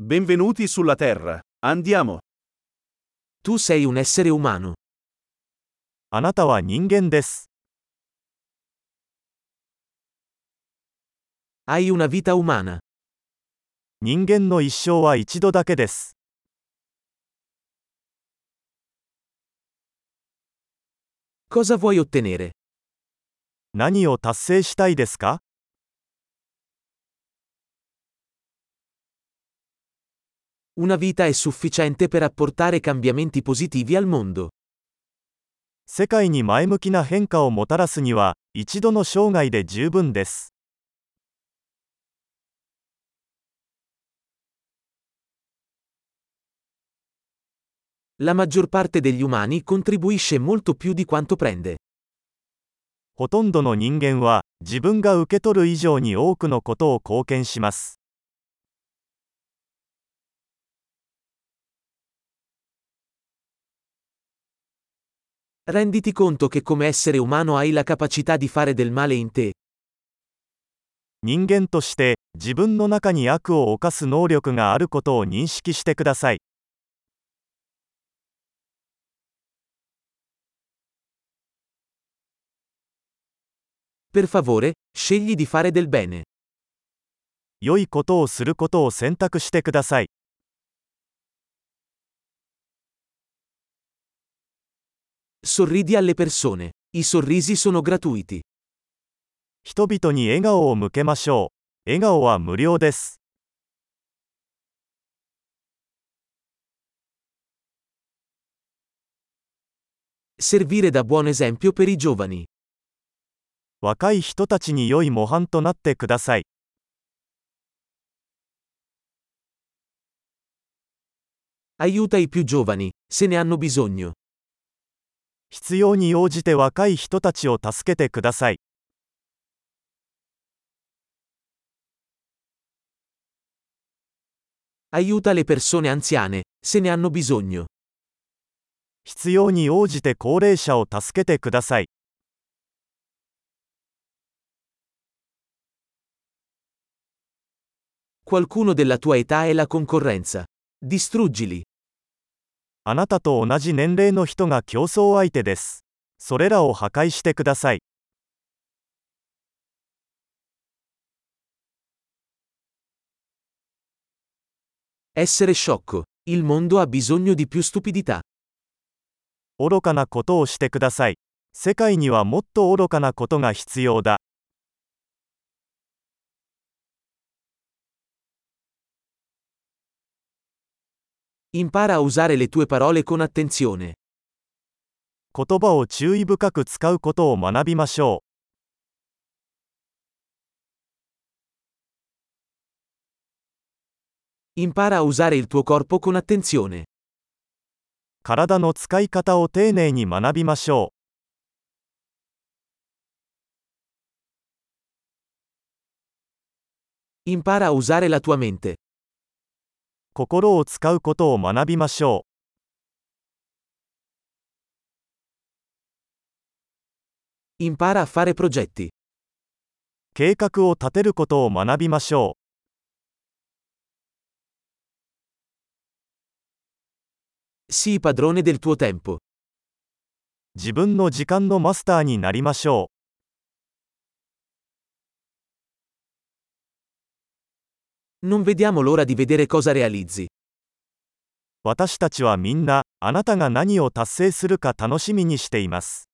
Benvenuti sulla Terra. Andiamo. Tu sei un essere umano. あなたは人間です。 Hai una vita umana. 人間の一生は一度だけです。 Cosa vuoi ottenere? 何を達成したいですか Una vita è sufficiente per apportare cambiamenti positivi al mondo. 世界に前向きな変化をもたらすには、一度の生涯で十分です。 La maggior parte degli umani contribuisce molto più di quanto prende. ほとんどの人間は、自分が受け取る以上に多くのことを貢献します。 Renditi conto che come essere umano hai la capacità di fare del male in te. 人間として、自分の中に悪を犯す能力があることを認識してください。 Per favore, scegli di fare del bene. 良いことをすることを選択してください。 Sorridi alle persone. I sorrisi sono gratuiti. 人々に笑顔を向けましょう。笑顔は無料です。 Servire da buon esempio per i giovani. 若い人たちに良い模範となってください。 Aiuta i più giovani, se ne hanno bisogno. 必要に応じて若い人たちを助けてください。 Aiuta le persone anziane, se ne hanno bisogno. 必要に応じて高齢者を助けてください。 Qualcuno della tua età è la concorrenza. Distruggili. あなたと同じ年齢の人が競争相手です。それらを破壊してください。Essere sciocco. Il mondo ha bisogno di più stupidità. 愚かなことをしてください。世界にはもっと愚かなことが必要だ。Impara a usare le tue parole con attenzione. 言葉を注意深く使うことを学びましょ Impara a usare il tuo corpo con attenzione. う。体の使い方を丁寧に学びましょ Impara a usare la tua mente. う。心を使うことを学びましょ Impara a fare progetti. う。計画を立てることを学びましょ Sii padrone del tuo tempo. う。自分の時間のマスターになりましょ Non vediamo l'ora di vedere cosa realizzi. 私たちはみんな、あなたが何を達成するか楽しみにしています。